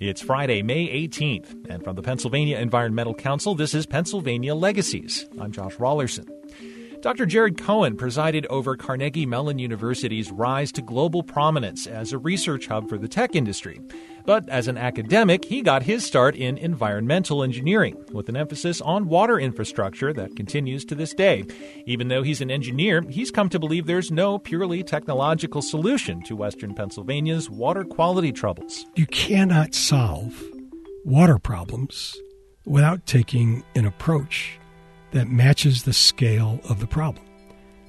It's Friday, May 18th, and from the Pennsylvania Environmental Council, this is Pennsylvania Legacies. I'm Josh Raulerson. Dr. Jared Cohon presided over Carnegie Mellon University's rise to global prominence as a research hub for the tech industry. But as an academic, he got his start in environmental engineering, with an emphasis on water infrastructure that continues to this day. Even though he's an engineer, he's come to believe there's no purely technological solution to Western Pennsylvania's water quality troubles. You cannot solve water problems without taking an approach that matches the scale of the problem.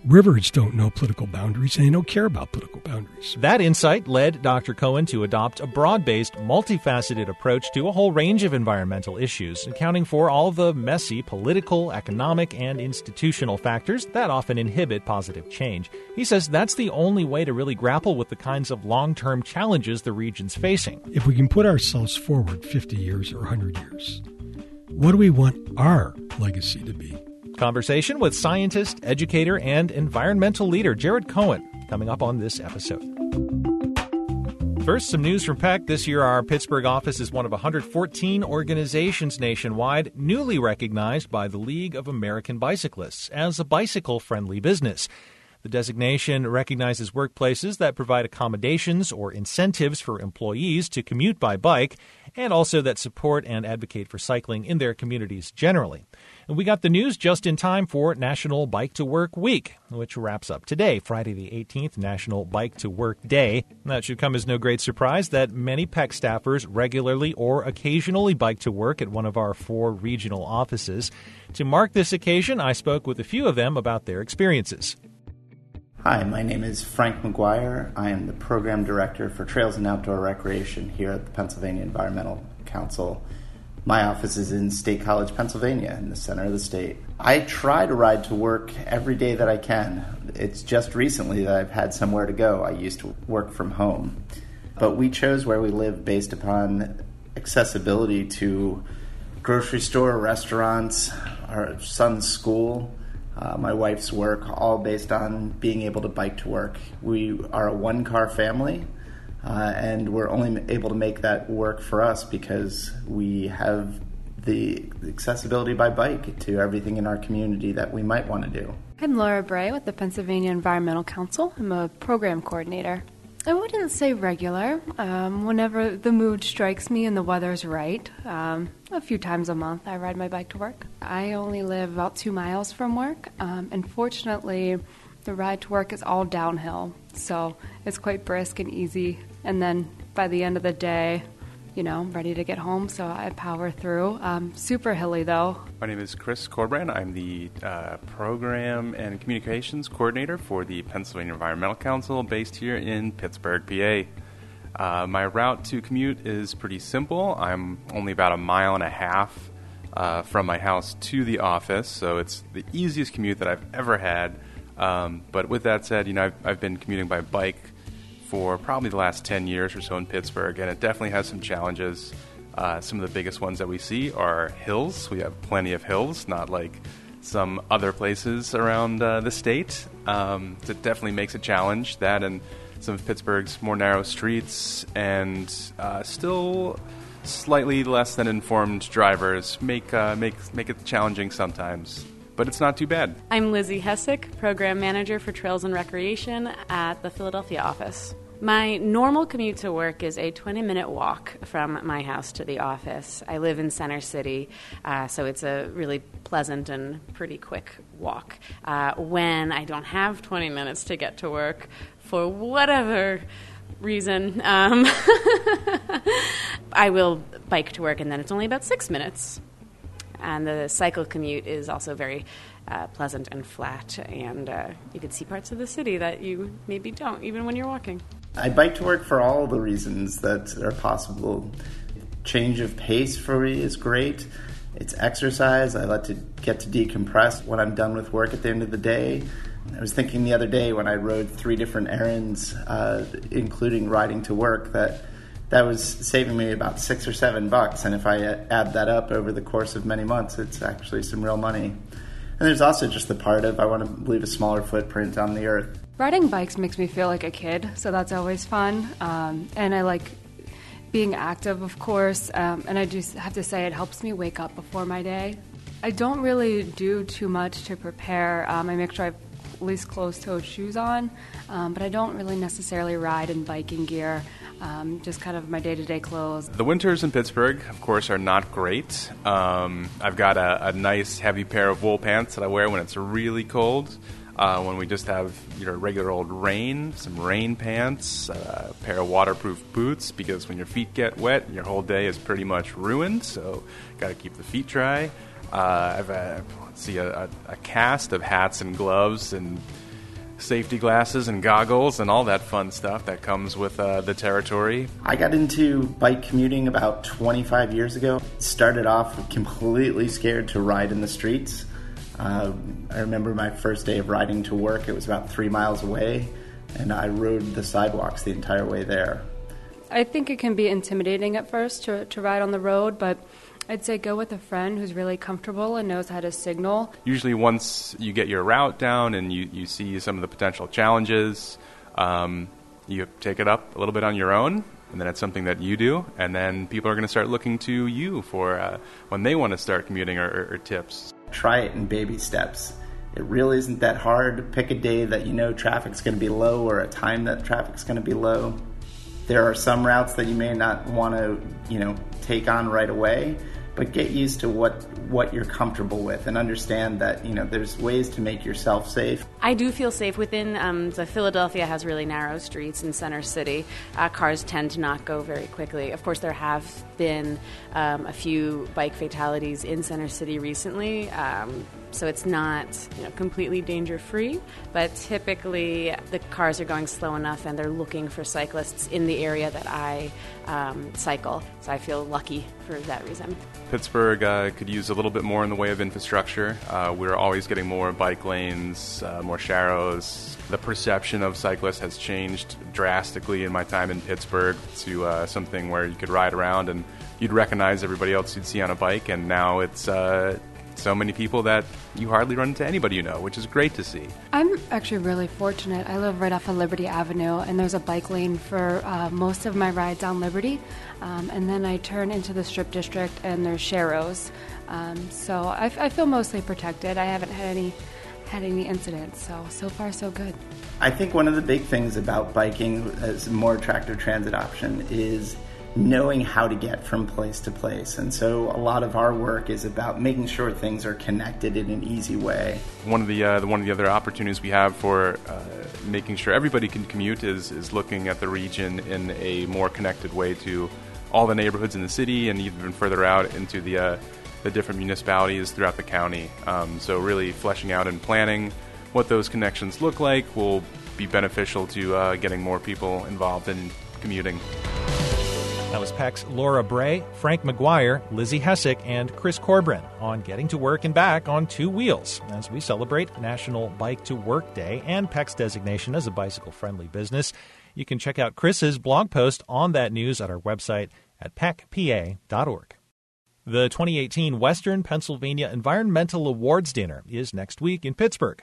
Rivers don't know political boundaries and they don't care about political boundaries. That insight led Dr. Cohon to adopt a broad based, multifaceted approach to a whole range of environmental issues, accounting for all the messy political, economic, and institutional factors that often inhibit positive change. He says that's the only way to really grapple with the kinds of long term challenges the region's facing. If we can put ourselves forward 50 years or 100 years, what do we want our legacy to be? Conversation with scientist, educator, and environmental leader Jared Cohon coming up on this episode. First, some news from PEC. This year, our Pittsburgh office is one of 114 organizations nationwide newly recognized by the League of American Bicyclists as a bicycle friendly business. The designation recognizes workplaces that provide accommodations or incentives for employees to commute by bike and also that support and advocate for cycling in their communities generally. And we got the news just in time for National Bike to Work Week, which wraps up today, Friday the 18th, National Bike to Work Day. That should come as no great surprise that many PEC staffers regularly or occasionally bike to work at one of our four regional offices. To mark this occasion, I spoke with a few of them about their experiences. Hi, my name is Frank McGuire. I am the Program Director for Trails and Outdoor Recreation here at the Pennsylvania Environmental Council. My office is in State College, Pennsylvania, in the center of the state. I try to ride to work every day that I can. It's just recently that I've had somewhere to go. I used to work from home. But we chose where we live based upon accessibility to grocery store, restaurants, our son's school, uh, my wife's work, all based on being able to bike to work. We are a one car family, uh, and we're only able to make that work for us because we have the accessibility by bike to everything in our community that we might want to do. I'm Laura Bray with the Pennsylvania Environmental Council. I'm a program coordinator. I wouldn't say regular. Um, whenever the mood strikes me and the weather's right, um, a few times a month I ride my bike to work. I only live about two miles from work, um, and fortunately, the ride to work is all downhill, so it's quite brisk and easy. And then by the end of the day, you know, ready to get home, so I power through. Um, super hilly though. My name is Chris Corbrand. I'm the uh, program and communications coordinator for the Pennsylvania Environmental Council based here in Pittsburgh, PA. Uh, my route to commute is pretty simple. I'm only about a mile and a half uh, from my house to the office, so it's the easiest commute that I've ever had. Um, but with that said, you know, I've, I've been commuting by bike for probably the last 10 years or so in Pittsburgh, and it definitely has some challenges. Uh, some of the biggest ones that we see are hills. We have plenty of hills, not like some other places around uh, the state. Um, it definitely makes a challenge. That and some of Pittsburgh's more narrow streets, and uh, still slightly less than informed drivers make uh, make make it challenging sometimes but it's not too bad. I'm Lizzie Hessick, Program Manager for Trails and Recreation at the Philadelphia office. My normal commute to work is a 20 minute walk from my house to the office. I live in Center City, uh, so it's a really pleasant and pretty quick walk. Uh, when I don't have 20 minutes to get to work, for whatever reason, um, I will bike to work, and then it's only about six minutes. And the cycle commute is also very uh, pleasant and flat, and uh, you can see parts of the city that you maybe don't, even when you're walking. I bike to work for all the reasons that are possible. Change of pace for me is great. It's exercise. I like to get to decompress when I'm done with work at the end of the day. I was thinking the other day when I rode three different errands, uh, including riding to work, that that was saving me about six or seven bucks. And if I add that up over the course of many months, it's actually some real money. And there's also just the part of I want to leave a smaller footprint on the earth. Riding bikes makes me feel like a kid, so that's always fun. Um, and I like being active, of course, um, and I do have to say it helps me wake up before my day. I don't really do too much to prepare. Um, I make sure I have at least closed-toed shoes on, um, but I don't really necessarily ride in biking gear. Um, just kind of my day-to-day clothes. The winters in Pittsburgh, of course, are not great. Um, I've got a, a nice heavy pair of wool pants that I wear when it's really cold. Uh, when we just have you know regular old rain, some rain pants, uh, a pair of waterproof boots because when your feet get wet, your whole day is pretty much ruined. So, got to keep the feet dry. Uh, I've let's see a, a, a, cast of hats and gloves and safety glasses and goggles and all that fun stuff that comes with uh, the territory. I got into bike commuting about 25 years ago. Started off completely scared to ride in the streets. Uh, I remember my first day of riding to work. It was about three miles away, and I rode the sidewalks the entire way there. I think it can be intimidating at first to, to ride on the road, but I'd say go with a friend who's really comfortable and knows how to signal. Usually, once you get your route down and you, you see some of the potential challenges, um, you take it up a little bit on your own, and then it's something that you do, and then people are going to start looking to you for uh, when they want to start commuting or, or, or tips. Try it in baby steps. It really isn't that hard. Pick a day that you know traffic's going to be low or a time that traffic's going to be low. There are some routes that you may not want to, you know, take on right away, but get used to what what you're comfortable with and understand that you know there's ways to make yourself safe. I do feel safe within. Um, Philadelphia has really narrow streets in Center City. Uh, cars tend to not go very quickly. Of course, there have been um, a few bike fatalities in Center City recently. Um, so it's not you know, completely danger free, but typically the cars are going slow enough and they're looking for cyclists in the area that I um, cycle. So I feel lucky for that reason. Pittsburgh uh, could use a little bit more in the way of infrastructure. Uh, we're always getting more bike lanes, uh, more sharrows. The perception of cyclists has changed drastically in my time in Pittsburgh to uh, something where you could ride around and you'd recognize everybody else you'd see on a bike, and now it's uh, so many people that you hardly run into anybody you know, which is great to see. I'm actually really fortunate. I live right off of Liberty Avenue, and there's a bike lane for uh, most of my rides on Liberty. Um, and then I turn into the Strip District, and there's Sharrows. Um, so I, I feel mostly protected. I haven't had any had any incidents, so so far so good. I think one of the big things about biking as a more attractive transit option is knowing how to get from place to place. And so a lot of our work is about making sure things are connected in an easy way. One of the, uh, the one of the other opportunities we have for uh, making sure everybody can commute is is looking at the region in a more connected way to all the neighborhoods in the city and even further out into the uh, the different municipalities throughout the county. Um, so really fleshing out and planning what those connections look like will be beneficial to uh, getting more people involved in commuting. That was PEC's Laura Bray, Frank McGuire, Lizzie Hessick, and Chris Corbin on getting to work and back on two wheels as we celebrate National Bike to Work Day and PEC's designation as a bicycle friendly business. You can check out Chris's blog post on that news at our website at pecpa.org. The 2018 Western Pennsylvania Environmental Awards Dinner is next week in Pittsburgh.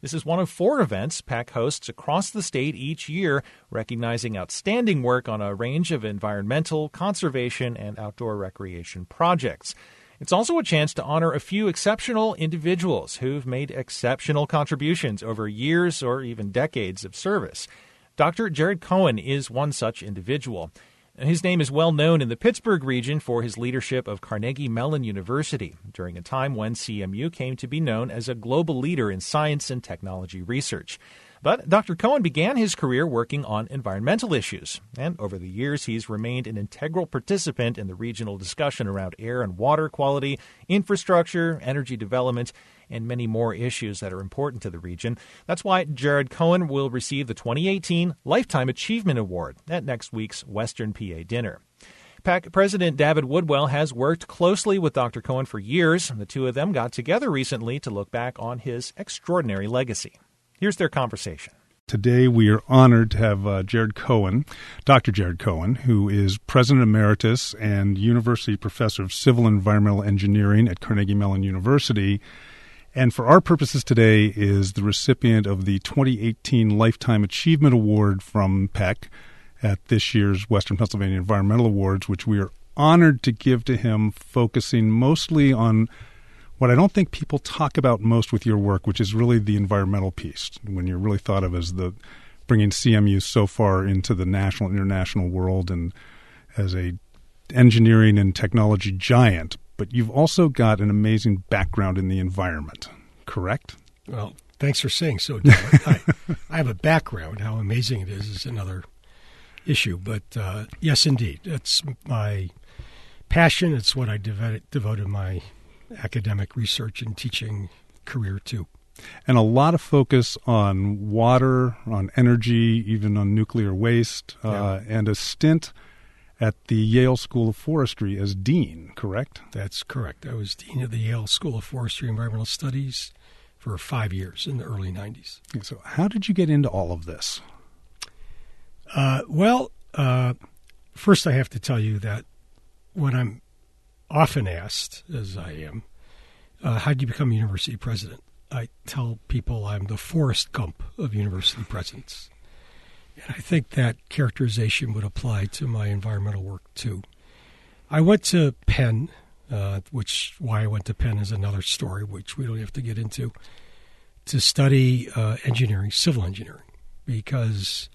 This is one of four events PEC hosts across the state each year, recognizing outstanding work on a range of environmental, conservation, and outdoor recreation projects. It's also a chance to honor a few exceptional individuals who've made exceptional contributions over years or even decades of service. Dr. Jared Cohon is one such individual. His name is well known in the Pittsburgh region for his leadership of Carnegie Mellon University during a time when CMU came to be known as a global leader in science and technology research. But Dr. Cohon began his career working on environmental issues, and over the years he's remained an integral participant in the regional discussion around air and water quality, infrastructure, energy development, and many more issues that are important to the region. That's why Jared Cohon will receive the 2018 Lifetime Achievement Award at next week's Western PA dinner. PEC President David Woodwell has worked closely with Dr. Cohon for years. The two of them got together recently to look back on his extraordinary legacy. Here's their conversation. Today, we are honored to have uh, Jared Cohon, Dr. Jared Cohon, who is President Emeritus and University Professor of Civil and Environmental Engineering at Carnegie Mellon University, and for our purposes today is the recipient of the 2018 Lifetime Achievement Award from PEC. at this year's Western Pennsylvania Environmental Awards, which we are honored to give to him, focusing mostly on what I don't think people talk about most with your work, which is really the environmental piece. When you're really thought of as the bringing CMU so far into the national international world and as a engineering and technology giant, but you've also got an amazing background in the environment, correct? Well, thanks for saying so. I, I, have a background. How amazing it is is another issue, but uh, yes, indeed, it's my passion. It's what I devoted, devoted my academic research and teaching career too. And a lot of focus on water, on energy, even on nuclear waste, uh, yeah. uh, and a stint at the Yale School of Forestry as dean, correct? That's correct. I was dean of the Yale School of Forestry and Environmental Studies for five years in the early 90s. So, how did you get into all of this? Uh, well, uh, first, I have to tell you that when I'm often asked, as I am, uh, how did you become university president? I tell people I'm the Forrest Gump of university presidents. And I think that characterization would apply to my environmental work too. I went to Penn, uh, which why I went to Penn is another story, which we don't have to get into, to study uh, engineering, civil engineering, because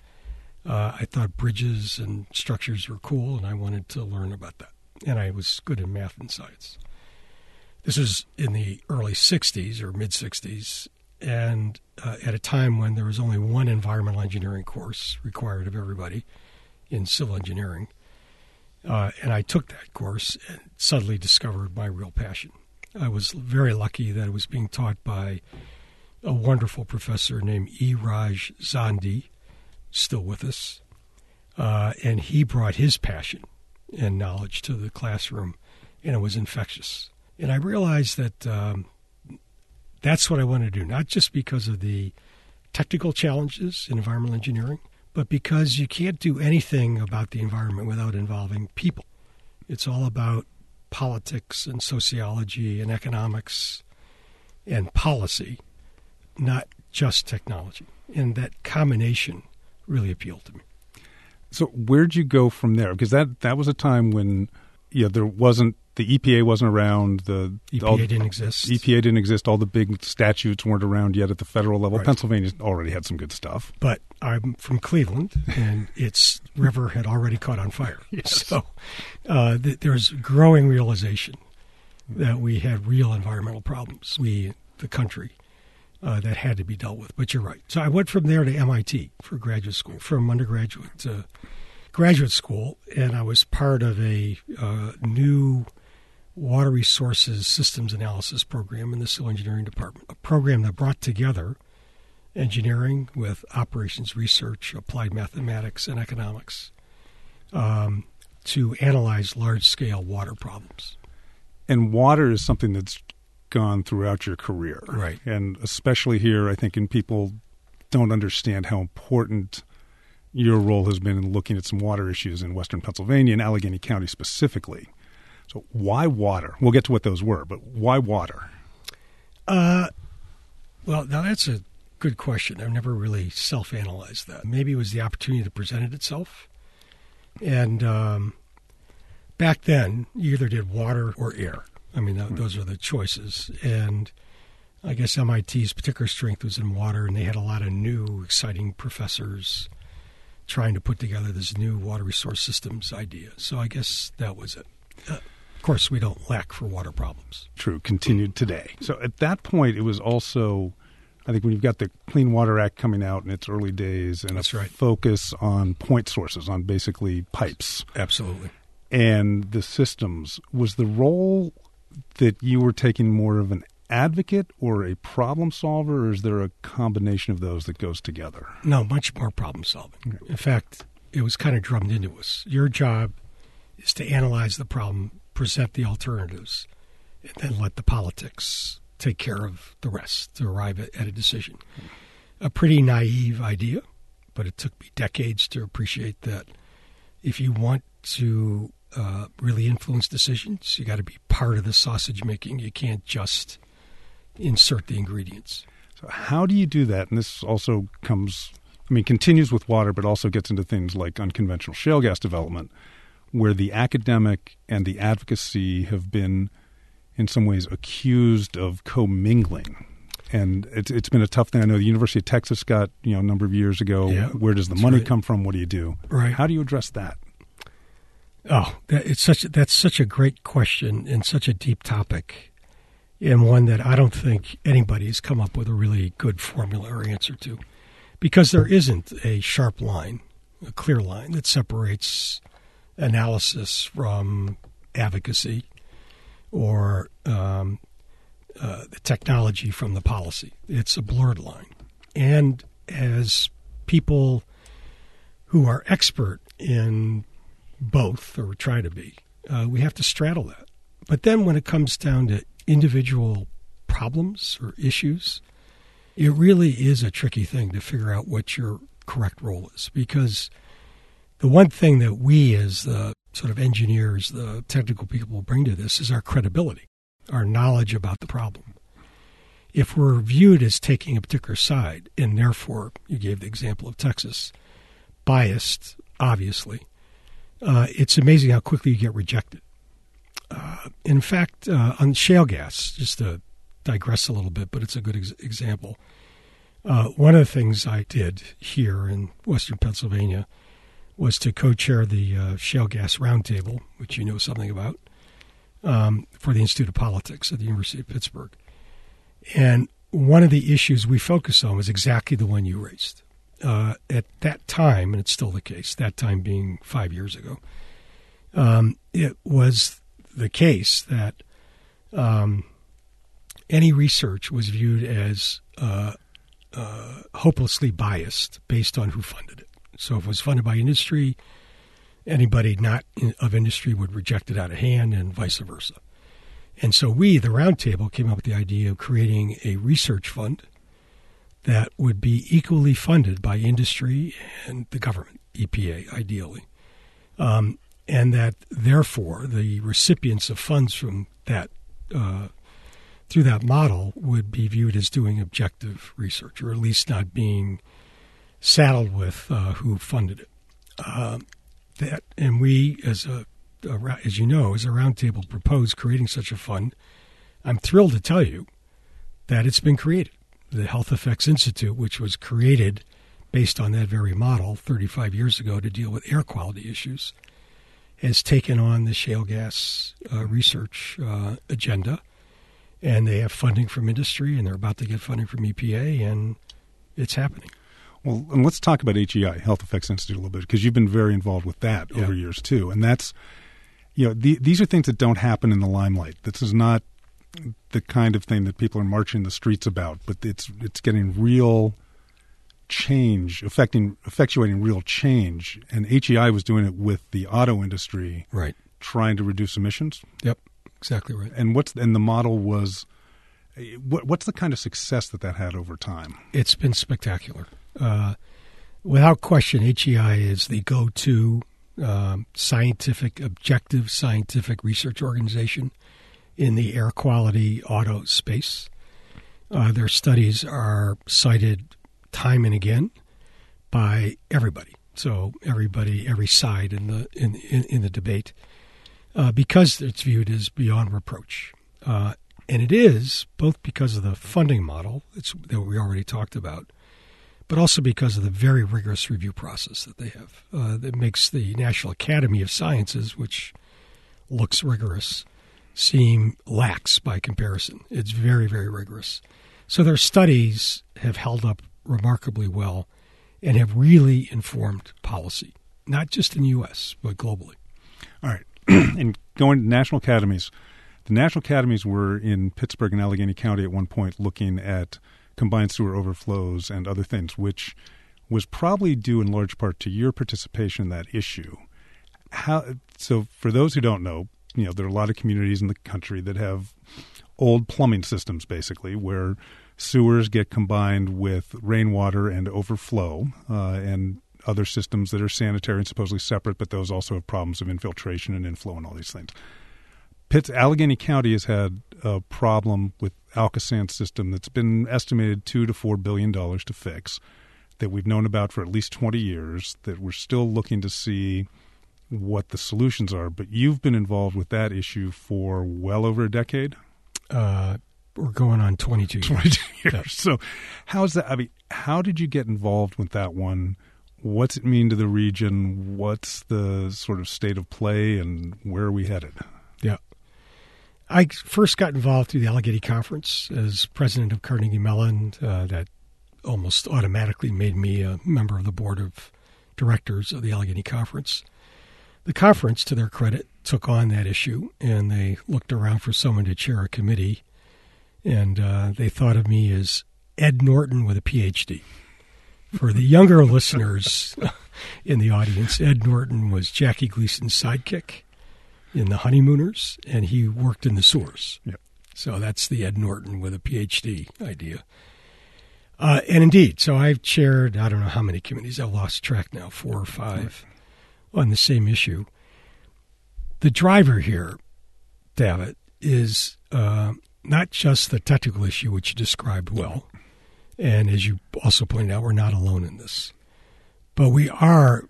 uh, I thought bridges and structures were cool, and I wanted to learn about that and I was good in math and science. This was in the early 60s or mid 60s, and uh, at a time when there was only one environmental engineering course required of everybody in civil engineering. Uh, and I took that course and suddenly discovered my real passion. I was very lucky that it was being taught by a wonderful professor named E. Raj Zandi, still with us. Uh, and he brought his passion and knowledge to the classroom, and it was infectious. And I realized that um, that's what I want to do, not just because of the technical challenges in environmental engineering, but because you can't do anything about the environment without involving people. It's all about politics and sociology and economics and policy, not just technology. And that combination really appealed to me. So where'd you go from there? Because that that was a time when yeah there wasn't the EPA wasn't around. The EPA all, didn't exist. EPA didn't exist. All the big statutes weren't around yet at the federal level. Right. Pennsylvania already had some good stuff. But I'm from Cleveland, and its river had already caught on fire. Yes. So uh, th- there's growing realization that we had real environmental problems. We, the country, uh, that had to be dealt with. But you're right. So I went from there to MIT for graduate school, from undergraduate to graduate school, and I was part of a uh, new water resources systems analysis program in the civil engineering department, a program that brought together engineering with operations research, applied mathematics, and economics um, to analyze large scale water problems. And water is something that's gone throughout your career. Right. And especially here, I think, and people don't understand how important your role has been in looking at some water issues in western Pennsylvania and Allegheny County specifically. So, why water? We'll get to what those were, but why water? Uh, well, now that's a good question. I've never really self analyzed that. Maybe it was the opportunity that presented itself. And um, back then, you either did water or air. I mean, th- those are the choices. And I guess MIT's particular strength was in water, and they had a lot of new, exciting professors trying to put together this new water resource systems idea. So I guess that was it. Uh, of course, we don't lack for water problems. True, continued today. So at that point, it was also, I think, when you've got the Clean Water Act coming out in its early days and That's a right. focus on point sources, on basically pipes. Absolutely. And the systems, was the role that you were taking more of an advocate or a problem solver, or is there a combination of those that goes together? No, much more problem solving. Okay. In fact, it was kind of drummed into us. Your job is to analyze the problem, present the alternatives, and then let the politics take care of the rest to arrive at, at a decision. A pretty naive idea, but it took me decades to appreciate that if you want to uh, really influence decisions. You got to be part of the sausage making. You can't just insert the ingredients. So, how do you do that? And this also comes I mean, continues with water, but also gets into things like unconventional shale gas development, where the academic and the advocacy have been, in some ways, accused of commingling. And it's it's been a tough thing. I know the University of Texas got you know a number of years ago. Yeah, where does the money right. come from? What do you do? Right. How do you address that? Oh, that, it's such that's such a great question and such a deep topic, and one that I don't think anybody's come up with a really good formula or answer to, because there isn't a sharp line, a clear line that separates analysis from advocacy, or um, uh, the technology from the policy. It's a blurred line, and as people who are expert in both or try to be. Uh, we have to straddle that. But then when it comes down to individual problems or issues, it really is a tricky thing to figure out what your correct role is because the one thing that we as the sort of engineers, the technical people bring to this is our credibility, our knowledge about the problem. If we're viewed as taking a particular side, and therefore, you gave the example of Texas, biased, obviously, uh, it's amazing how quickly you get rejected. Uh, in fact, uh, on shale gas, just to digress a little bit, but it's a good ex- example. Uh, one of the things I did here in Western Pennsylvania was to co-chair the uh, shale gas roundtable, which you know something about, um, for the Institute of Politics at the University of Pittsburgh. And one of the issues we focused on was exactly the one you raised uh, at that time, and it's still the case, that time being five years ago, um, it was the case that um, any research was viewed as uh, uh, hopelessly biased based on who funded it. So if it was funded by industry, anybody not in, of industry would reject it out of hand, and vice versa. And so we, the roundtable, came up with the idea of creating a research fund that would be equally funded by industry and the government, EPA, ideally. Um, and that therefore the recipients of funds from that uh, through that model would be viewed as doing objective research, or at least not being saddled with uh, who funded it. Um, that and we, as a, a as you know, as a roundtable, proposed creating such a fund. I'm thrilled to tell you that it's been created the Health Effects Institute, which was created based on that very model 35 years ago to deal with air quality issues, has taken on the shale gas uh, research uh, agenda. And they have funding from industry, and they're about to get funding from EPA, and it's happening. Well, and let's talk about HEI, Health Effects Institute, a little bit, because you've been very involved with that Yeah. over years too. And that's, you know, the, these are things that don't happen in the limelight. This is not the kind of thing that people are marching the streets about, but it's it's getting real change, affecting effectuating real change. And HEI was doing it with the auto industry, Right. trying to reduce emissions. Yep. Exactly right. And what's and the model was, what, what's the kind of success that that had over time? It's been spectacular. Uh, without question, HEI is the go to um, scientific, objective scientific research organization in the air quality auto space. Uh, their studies are cited time and again by everybody. So everybody, every side in the in in, in the debate, uh, because it's viewed as beyond reproach, uh, and it is both because of the funding model that we already talked about, but also because of the very rigorous review process that they have. Uh, that makes the National Academy of Sciences, which looks rigorous, seem lax by comparison. It's very, very rigorous. So their studies have held up remarkably well and have really informed policy, not just in the U.S., but globally. All right. and going to national academies, the national academies were in Pittsburgh and Allegheny County at one point looking at combined sewer overflows and other things, which was probably due in large part to your participation in that issue. How so for those who don't know, you know, there are a lot of communities in the country that have old plumbing systems basically where sewers get combined with rainwater and overflow uh, and other systems that are sanitary and supposedly separate, but those also have problems of infiltration and inflow and all these things. Pitts, Allegheny County has had a problem with Alcosan system that's been estimated two to four billion dollars to fix. that we've known about for at least 20 years that we're still looking to see what the solutions are. But you've been involved with that issue for well over a decade. Uh, we're going on 22 years. 22 years. Yeah. So, how's that? I mean, how did you get involved with that one? What's it mean to the region? What's the sort of state of play, and where are we headed? Yeah. I first got involved through the Allegheny Conference as president of Carnegie Mellon. Uh, that almost automatically made me a member of the board of directors of the Allegheny Conference. The conference, to their credit, took on that issue and they looked around for someone to chair a committee. And uh, they thought of me as Ed Norton with a PhD. For the younger listeners in the audience, Ed Norton was Jackie Gleason's sidekick in The Honeymooners, and he worked in the sewers. Yep. So that's the Ed Norton with a PhD idea. Uh, and indeed, so I've chaired, I don't know how many committees, I've lost track now, four or five on the same issue. The driver here, David, is uh, not just the technical issue, which you described well. And as you also pointed out, we're not alone in this. But we are,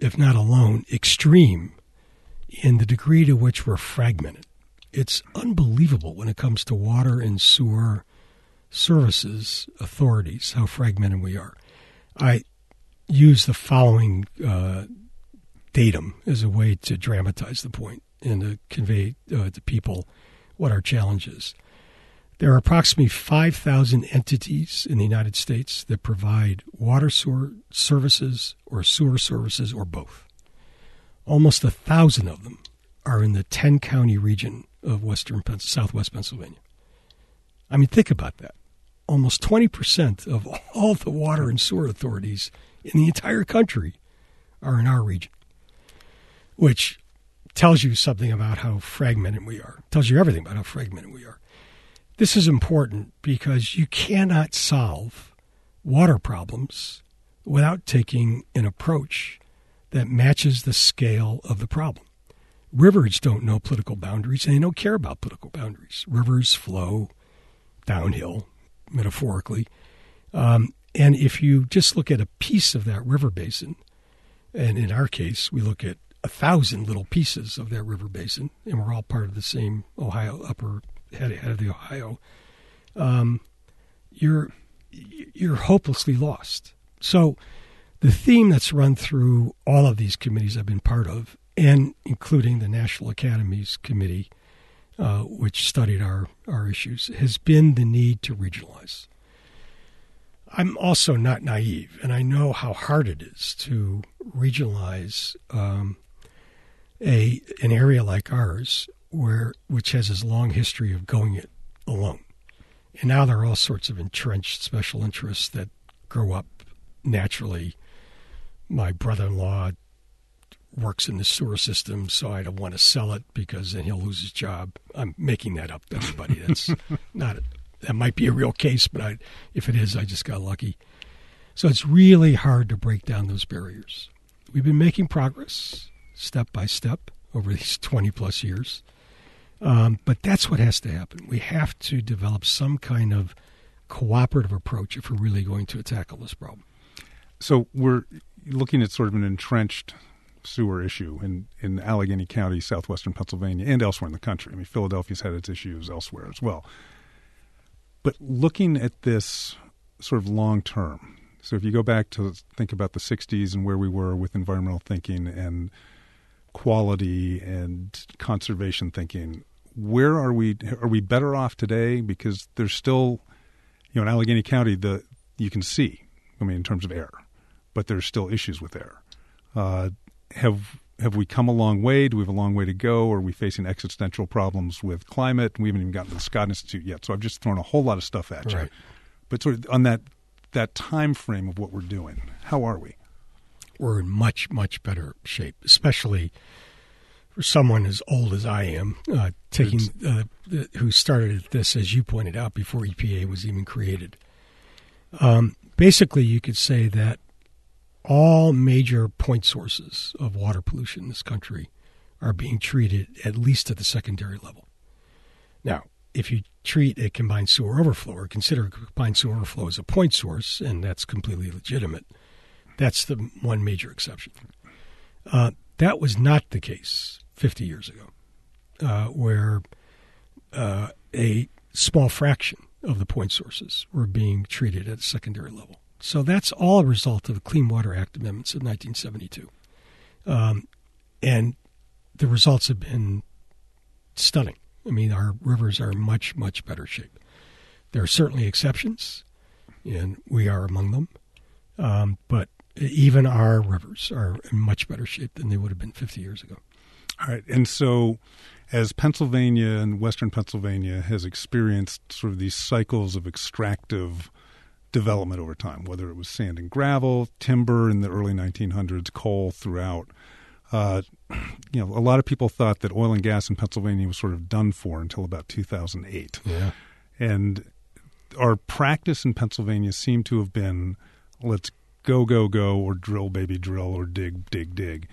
if not alone, extreme in the degree to which we're fragmented. It's unbelievable when it comes to water and sewer services authorities, how fragmented we are. I use the following uh, datum as a way to dramatize the point and to convey uh, to people what our challenge is. There are approximately 5,000 entities in the United States that provide water sewer services or sewer services or both. Almost a thousand of them are in the 10 county region of western southwest Pennsylvania. I mean, think about that. Almost 20% of all the water and sewer authorities in the entire country are in our region, which tells you something about how fragmented we are, tells you everything about how fragmented we are. This is important because you cannot solve water problems without taking an approach that matches the scale of the problem. Rivers don't know political boundaries and they don't care about political boundaries. Rivers flow downhill, metaphorically. Um, and if you just look at a piece of that river basin, and in our case, we look at a thousand little pieces of that river basin, and we're all part of the same Ohio upper head, head of the Ohio. Um, you're you're hopelessly lost. So, the theme that's run through all of these committees I've been part of, and including the National Academies Committee, uh, which studied our, our issues, has been the need to regionalize. I'm also not naive, and I know how hard it is to regionalize um, a an area like ours, where which has this long history of going it alone, and now there are all sorts of entrenched special interests that grow up naturally. My brother-in-law works in the sewer system, so I don't want to sell it because then he'll lose his job. I'm making that up, everybody. That's not that might be a real case, but I, if it is, I just got lucky. So it's really hard to break down those barriers. We've been making progress step by step over these 20 plus years. Um, but that's what has to happen. We have to develop some kind of cooperative approach if we're really going to tackle this problem. So we're looking at sort of an entrenched sewer issue in, in Allegheny County, southwestern Pennsylvania, and elsewhere in the country. I mean, Philadelphia's had its issues elsewhere as well. But looking at this sort of long term, so if you go back to think about the 60s and where we were with environmental thinking and quality and conservation thinking, where are we? Are we better off today? Because there's still, you know, in Allegheny County, the you can see, I mean, in terms of air, but there's still issues with air. Uh, have have we come a long way? Do we have a long way to go? Are we facing existential problems with climate? We haven't even gotten to the Scott Institute yet. So I've just thrown a whole lot of stuff at you. Right. But sort of on that that time frame of what we're doing, how are we? We're in much much better shape, especially for someone as old as I am, uh, taking uh, who started this as you pointed out before EPA was even created. Um, basically, you could say that all major point sources of water pollution in this country are being treated at least at the secondary level. Now, if you treat a combined sewer overflow or consider a combined sewer overflow as a point source, and that's completely legitimate, that's the one major exception. Uh, that was not the case 50 years ago, uh, where uh, a small fraction of the point sources were being treated at a secondary level. So that's all a result of the Clean Water Act amendments of 1972. Um, and the results have been stunning. I mean, our rivers are much, much better shape. There are certainly exceptions, and we are among them. Um, but even our rivers are in much better shape than they would have been 50 years ago. All right. And so, as Pennsylvania and Western Pennsylvania has experienced sort of these cycles of extractive development over time, whether it was sand and gravel, timber in the early 1900s, coal throughout. Uh, you know, a lot of people thought that oil and gas in Pennsylvania was sort of done for until about 2008. Yeah. And our practice in Pennsylvania seemed to have been let's go, go, go, or drill, baby, drill, or dig, dig, dig,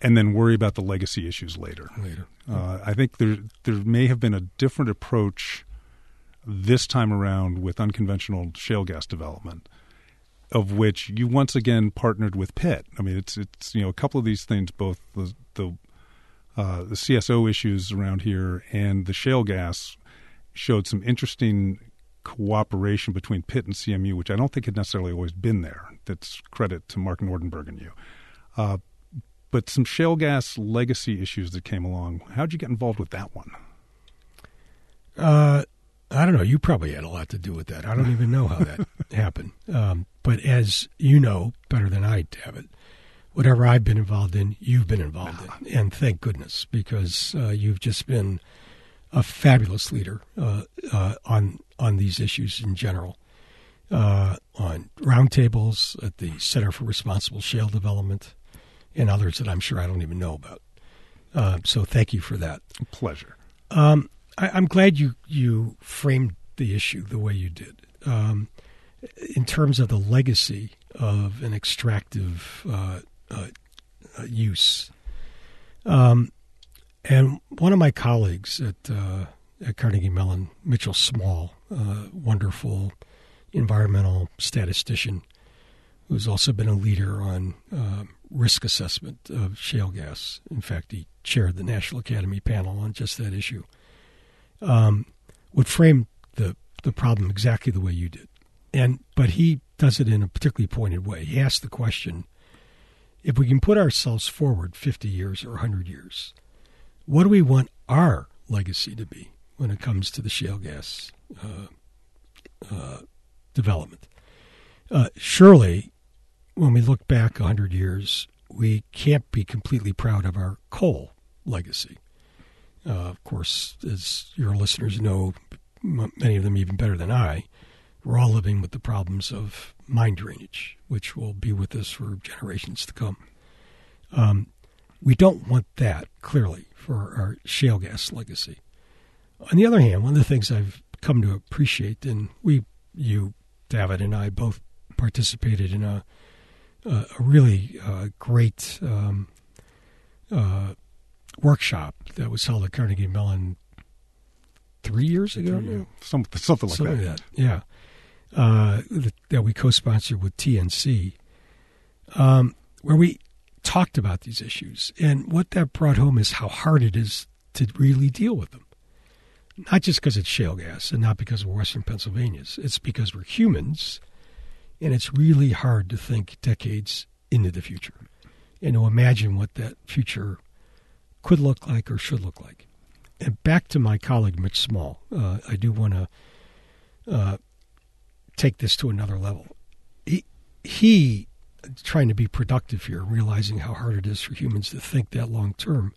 and then worry about the legacy issues later. Later. Uh, I think there there may have been a different approach this time around with unconventional shale gas development, of which you once again partnered with Pitt. I mean, it's it's you know a couple of these things, both the the uh, the CSO issues around here and the shale gas showed some interesting cooperation between Pitt and CMU, which I don't think had necessarily always been there. That's credit to Mark Nordenberg and you. Uh, but some shale gas legacy issues that came along. How'd you get involved with that one? Uh, I don't know. You probably had a lot to do with that. I don't even know how that happened. Um, but as you know better than I, David, whatever I've been involved in, you've been involved in, and thank goodness because uh, you've just been a fabulous leader uh, uh, on on these issues in general. Uh, on roundtables at the Center for Responsible Shale Development, and others that I'm sure I don't even know about. Uh, so thank you for that. Pleasure. Um, I, am glad you you framed the issue the way you did. Um, in terms of the legacy of an extractive uh, uh, uh use. Um, and one of my colleagues at, uh, at Carnegie Mellon, Mitchell Small, uh, wonderful environmental statistician, who's also been a leader on uh, risk assessment of shale gas. In fact, he chaired the National Academy panel on just that issue. Um, would frame the the problem exactly the way you did, and but he does it in a particularly pointed way. He asks the question: If we can put ourselves forward fifty years or hundred years, what do we want our legacy to be when it comes to the shale gas uh, uh, development? Uh, surely, when we look back 100 years, we can't be completely proud of our coal legacy. Uh, of course, as your listeners know, many of them even better than I, we're all living with the problems of mine drainage, which will be with us for generations to come. Um, we don't want that, clearly, for our shale gas legacy. On the other hand, one of the things I've come to appreciate, and we, you, David, and I both participated in a, a, a really uh, great um, uh, workshop that was held at Carnegie Mellon three years ago. Yeah, something, something like something that. that. Yeah, uh, that we co-sponsored with TNC, um, where we talked about these issues, and what that brought home is how hard it is to really deal with them. Not just because it's shale gas, and not because we're Western Pennsylvanians. It's because we're humans, and it's really hard to think decades into the future and to imagine what that future could look like or should look like. And back to my colleague Mitch Small, uh, I do want to uh, take this to another level. He, he, trying to be productive here, realizing how hard it is for humans to think that long term,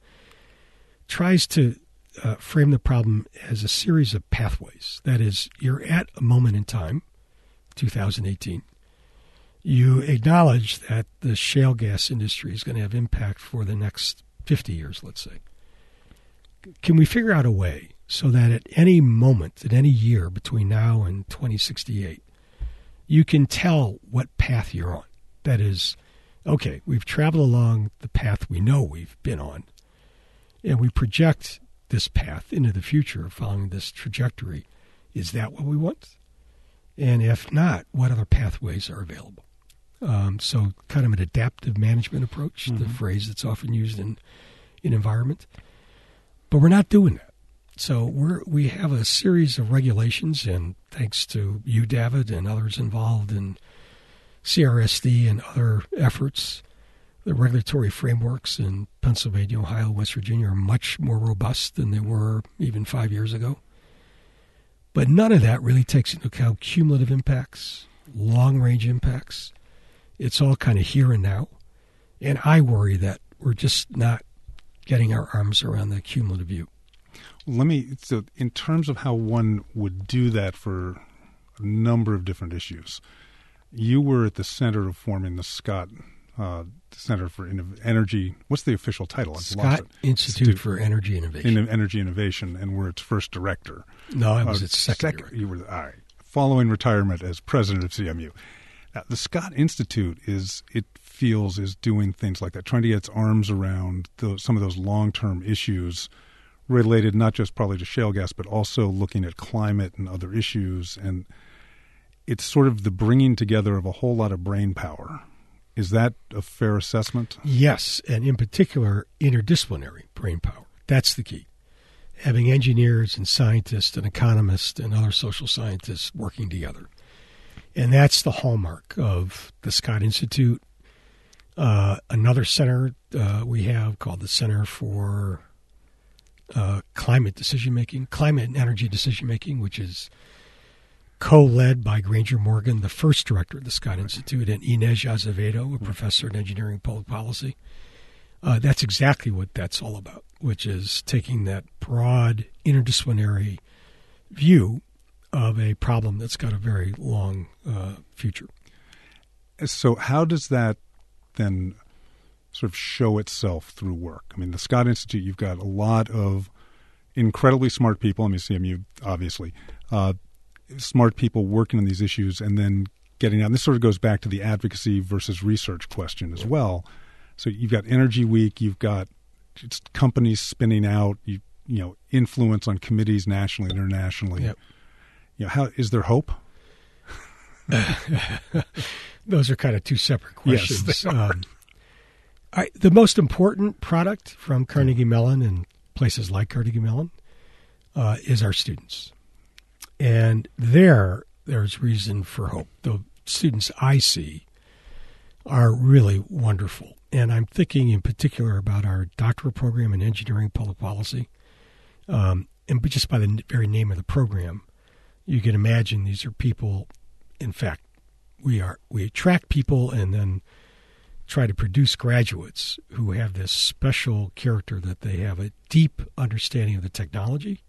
tries to uh, frame the problem as a series of pathways. That is, you're at a moment in time, 2018. You acknowledge that the shale gas industry is going to have impact for the next 50 years, let's say. Can we figure out a way so that at any moment, at any year between now and 2068, you can tell what path you're on? That is, okay, we've traveled along the path we know we've been on, and we project this path into the future, following this trajectory. Is that what we want? And if not, what other pathways are available? Um, so, kind of an adaptive management approach, mm-hmm. the phrase that's often used in in environment. But we're not doing that. So we're we have a series of regulations, and thanks to you, David, and others involved in CRSD and other efforts, the regulatory frameworks in Pennsylvania, Ohio, West Virginia are much more robust than they were even five years ago. But none of that really takes into account cumulative impacts, long range impacts. It's all kind of here and now. And I worry that we're just not getting our arms around the cumulative view. Let me, so in terms of how one would do that for a number of different issues, you were at the center of forming the Scott uh, Center for Energy. What's the official title? I've Scott Institute, Institute, for Energy Innovation. In, Energy Innovation, and we're its first director. No, I was uh, its second. Sec- you were all right. Following retirement as president of CMU. Now, the Scott Institute is it feels is doing things like that, trying to get its arms around those, some of those long term issues related not just probably to shale gas, but also looking at climate and other issues. And it's sort of the bringing together of a whole lot of brain power is that a fair assessment? Yes, and in particular, interdisciplinary brain power. That's the key. Having engineers and scientists and economists and other social scientists working together. And that's the hallmark of the Scott Institute. Uh, another center uh, we have called the Center for uh, Climate Decision Making, Climate and Energy Decision Making, which is co led by Granger Morgan, the first director of the Scott Institute, and Inês Azevedo, a professor in engineering and public policy. Uh, that's exactly what that's all about, which is taking that broad interdisciplinary view of a problem that's got a very long uh, future. So, how does that then sort of show itself through work? I mean, the Scott Institute, you've got a lot of incredibly smart people. I mean, CMU, obviously, uh, smart people working on these issues and then getting out. And this sort of goes back to the advocacy versus research question as well. So you've got Energy Week, you've got companies spinning out, you you know, influence on committees nationally and internationally. Yep. You know, how is there hope? Those are kind of two separate questions. Yes, um, I, the most important product from Carnegie Mellon and places like Carnegie Mellon uh, is our students. And there, there's reason for hope. The students I see are really wonderful. And I'm thinking in particular about our doctoral program in engineering public policy. Um, and just by the very name of the program, you can imagine these are people. In fact, we are we attract people and then try to produce graduates who have this special character that they have a deep understanding of the technology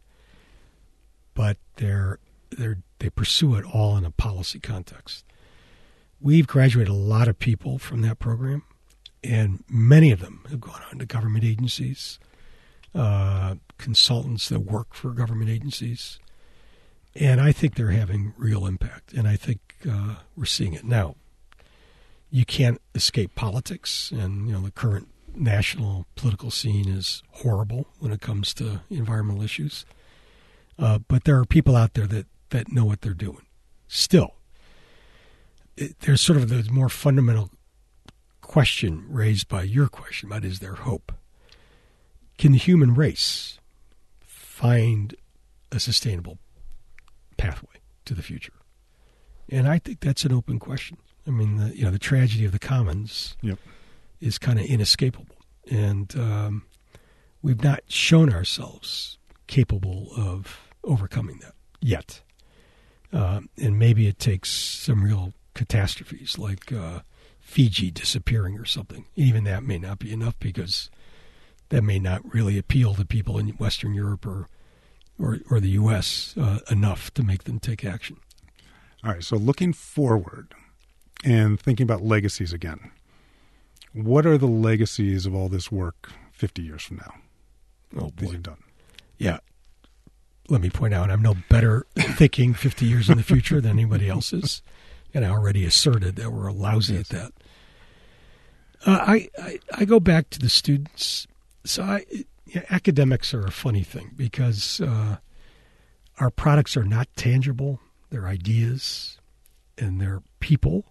but they're they they pursue it all in a policy context. We've graduated a lot of people from that program, and many of them have gone on to government agencies, uh, consultants that work for government agencies, and I think they're having real impact. And I think uh, we're seeing it now. You can't escape politics, and you know the current national political scene is horrible when it comes to environmental issues. Uh, but there are people out there that, that know what they're doing. Still, it, there's sort of the more fundamental question raised by your question about is there hope? Can the human race find a sustainable pathway to the future? And I think that's an open question. I mean, the, you know, the tragedy of the commons yep. is kind of inescapable, and um, we've not shown ourselves capable of overcoming that yet. Uh, and maybe it takes some real catastrophes like uh, Fiji disappearing or something. Even that may not be enough because that may not really appeal to people in Western Europe or or, or the U.S. Uh, enough to make them take action. All right. So looking forward and thinking about legacies again, what are the legacies of all this work 50 years from now? Oh, boy. you've done. Yeah, let me point out, I'm no better thinking 50 years in the future than anybody else is. And I already asserted that we're lousy yes. at that. Uh, I, I, I go back to the students. So I, Yeah, academics are a funny thing because uh, our products are not tangible. They're ideas, and they're people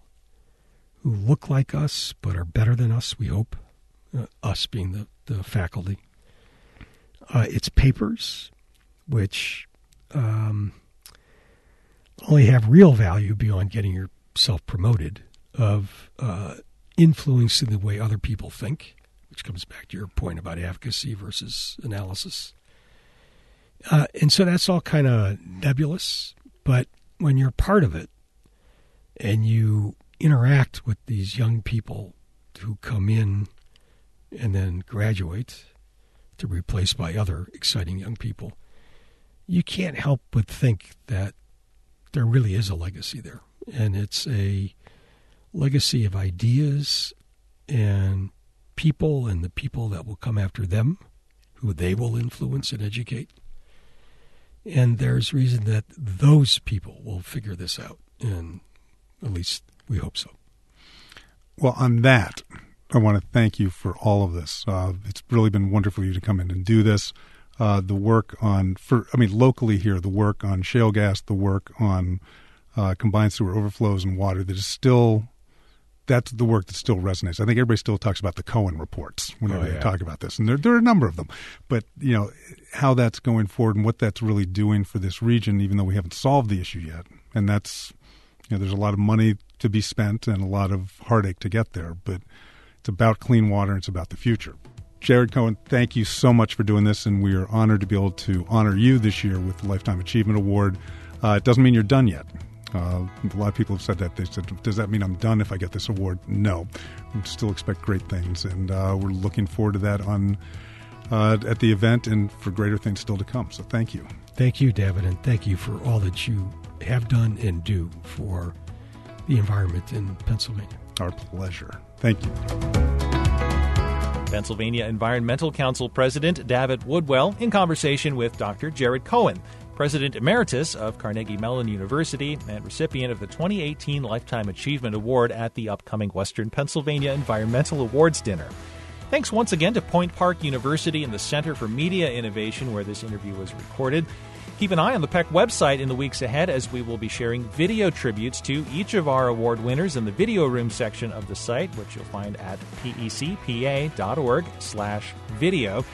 who look like us but are better than us, we hope. Uh, us being the, the faculty. Uh, it's papers, which um, only have real value beyond getting yourself promoted, of uh, influencing the way other people think, which comes back to your point about advocacy versus analysis. Uh, and so that's all kind of nebulous, but when you're part of it and you interact with these young people who come in and then graduate to be replaced by other exciting young people, you can't help but think that there really is a legacy there. And it's a legacy of ideas and people and the people that will come after them, who they will influence and educate. And there's reason that those people will figure this out. And at least we hope so. Well, on that, I want to thank you for all of this. Uh, it's really been wonderful for you to come in and do this. Uh, the work on, for I mean, locally here, the work on shale gas, the work on uh, combined sewer overflows and water that is still that's the work that still resonates. I think everybody still talks about the Cohon reports whenever oh, yeah. they talk about this, and there, there are a number of them. But you know how that's going forward and what that's really doing for this region, even though we haven't solved the issue yet. And that's you know there's a lot of money to be spent and a lot of heartache to get there, but it's about clean water and it's about the future. Jared Cohon, thank you so much for doing this, and we are honored to be able to honor you this year with the Lifetime Achievement Award. Uh, it doesn't mean you're done yet. Uh, a lot of people have said that. They said, "Does that mean I'm done if I get this award?" No, we still expect great things, and uh, we're looking forward to that on uh, at the event and for greater things still to come. So, thank you. Thank you, Davitt, and thank you for all that you have done and do for the environment in Pennsylvania. Our pleasure. Thank you. Pennsylvania Environmental Council President Davitt Woodwell in conversation with Dr. Jared Cohon. President Emeritus of Carnegie Mellon University and recipient of the 2018 Lifetime Achievement Award at the upcoming Western Pennsylvania Environmental Awards Dinner. Thanks once again to Point Park University and the Center for Media Innovation, where this interview was recorded. Keep an eye on the PEC website in the weeks ahead as we will be sharing video tributes to each of our award winners in the video room section of the site, which you'll find at pecpa.org slash video.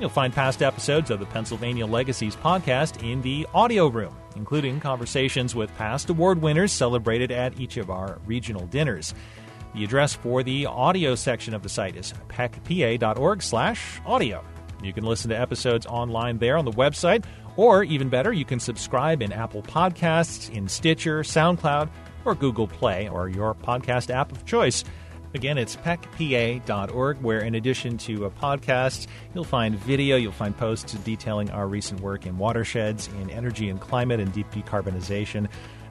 You'll find past episodes of the Pennsylvania Legacies podcast in the audio room, including conversations with past award winners celebrated at each of our regional dinners. The address for the audio section of the site is pecpa.org slash audio. You can listen to episodes online there on the website, or even better, you can subscribe in Apple Podcasts, in Stitcher, SoundCloud, or Google Play, or your podcast app of choice. Again, it's pecpa.org, where in addition to a podcast, you'll find video, you'll find posts detailing our recent work in watersheds, in energy and climate, and deep decarbonization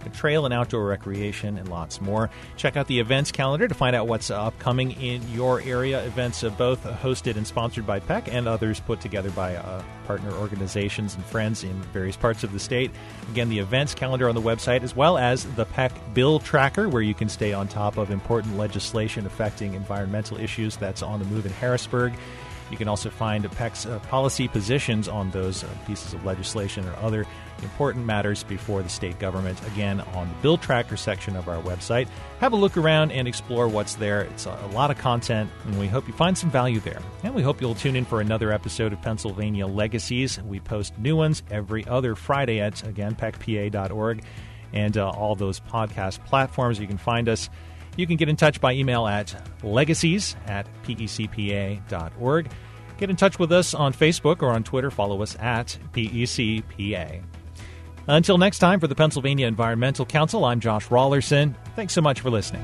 trail and outdoor recreation, and lots more. Check out the events calendar to find out what's upcoming in your area. Events both hosted and sponsored by PEC and others put together by uh, partner organizations and friends in various parts of the state. Again, the events calendar on the website, as well as the PEC Bill Tracker, where you can stay on top of important legislation affecting environmental issues that's on the move in Harrisburg. You can also find PEC's uh, policy positions on those uh, pieces of legislation or other important matters before the state government, again, on the Bill Tracker section of our website. Have a look around and explore what's there. It's a, lot of content, and we hope you find some value there. And we hope you'll tune in for another episode of Pennsylvania Legacies. We post new ones every other Friday at, again, pecpa.org and uh, all those podcast platforms. You can find us. You can get in touch by email at legacies at pecpa.org. Get in touch with us on Facebook or on Twitter. Follow us at PECPA. Until next time, for the Pennsylvania Environmental Council, I'm Josh Raulerson. Thanks so much for listening.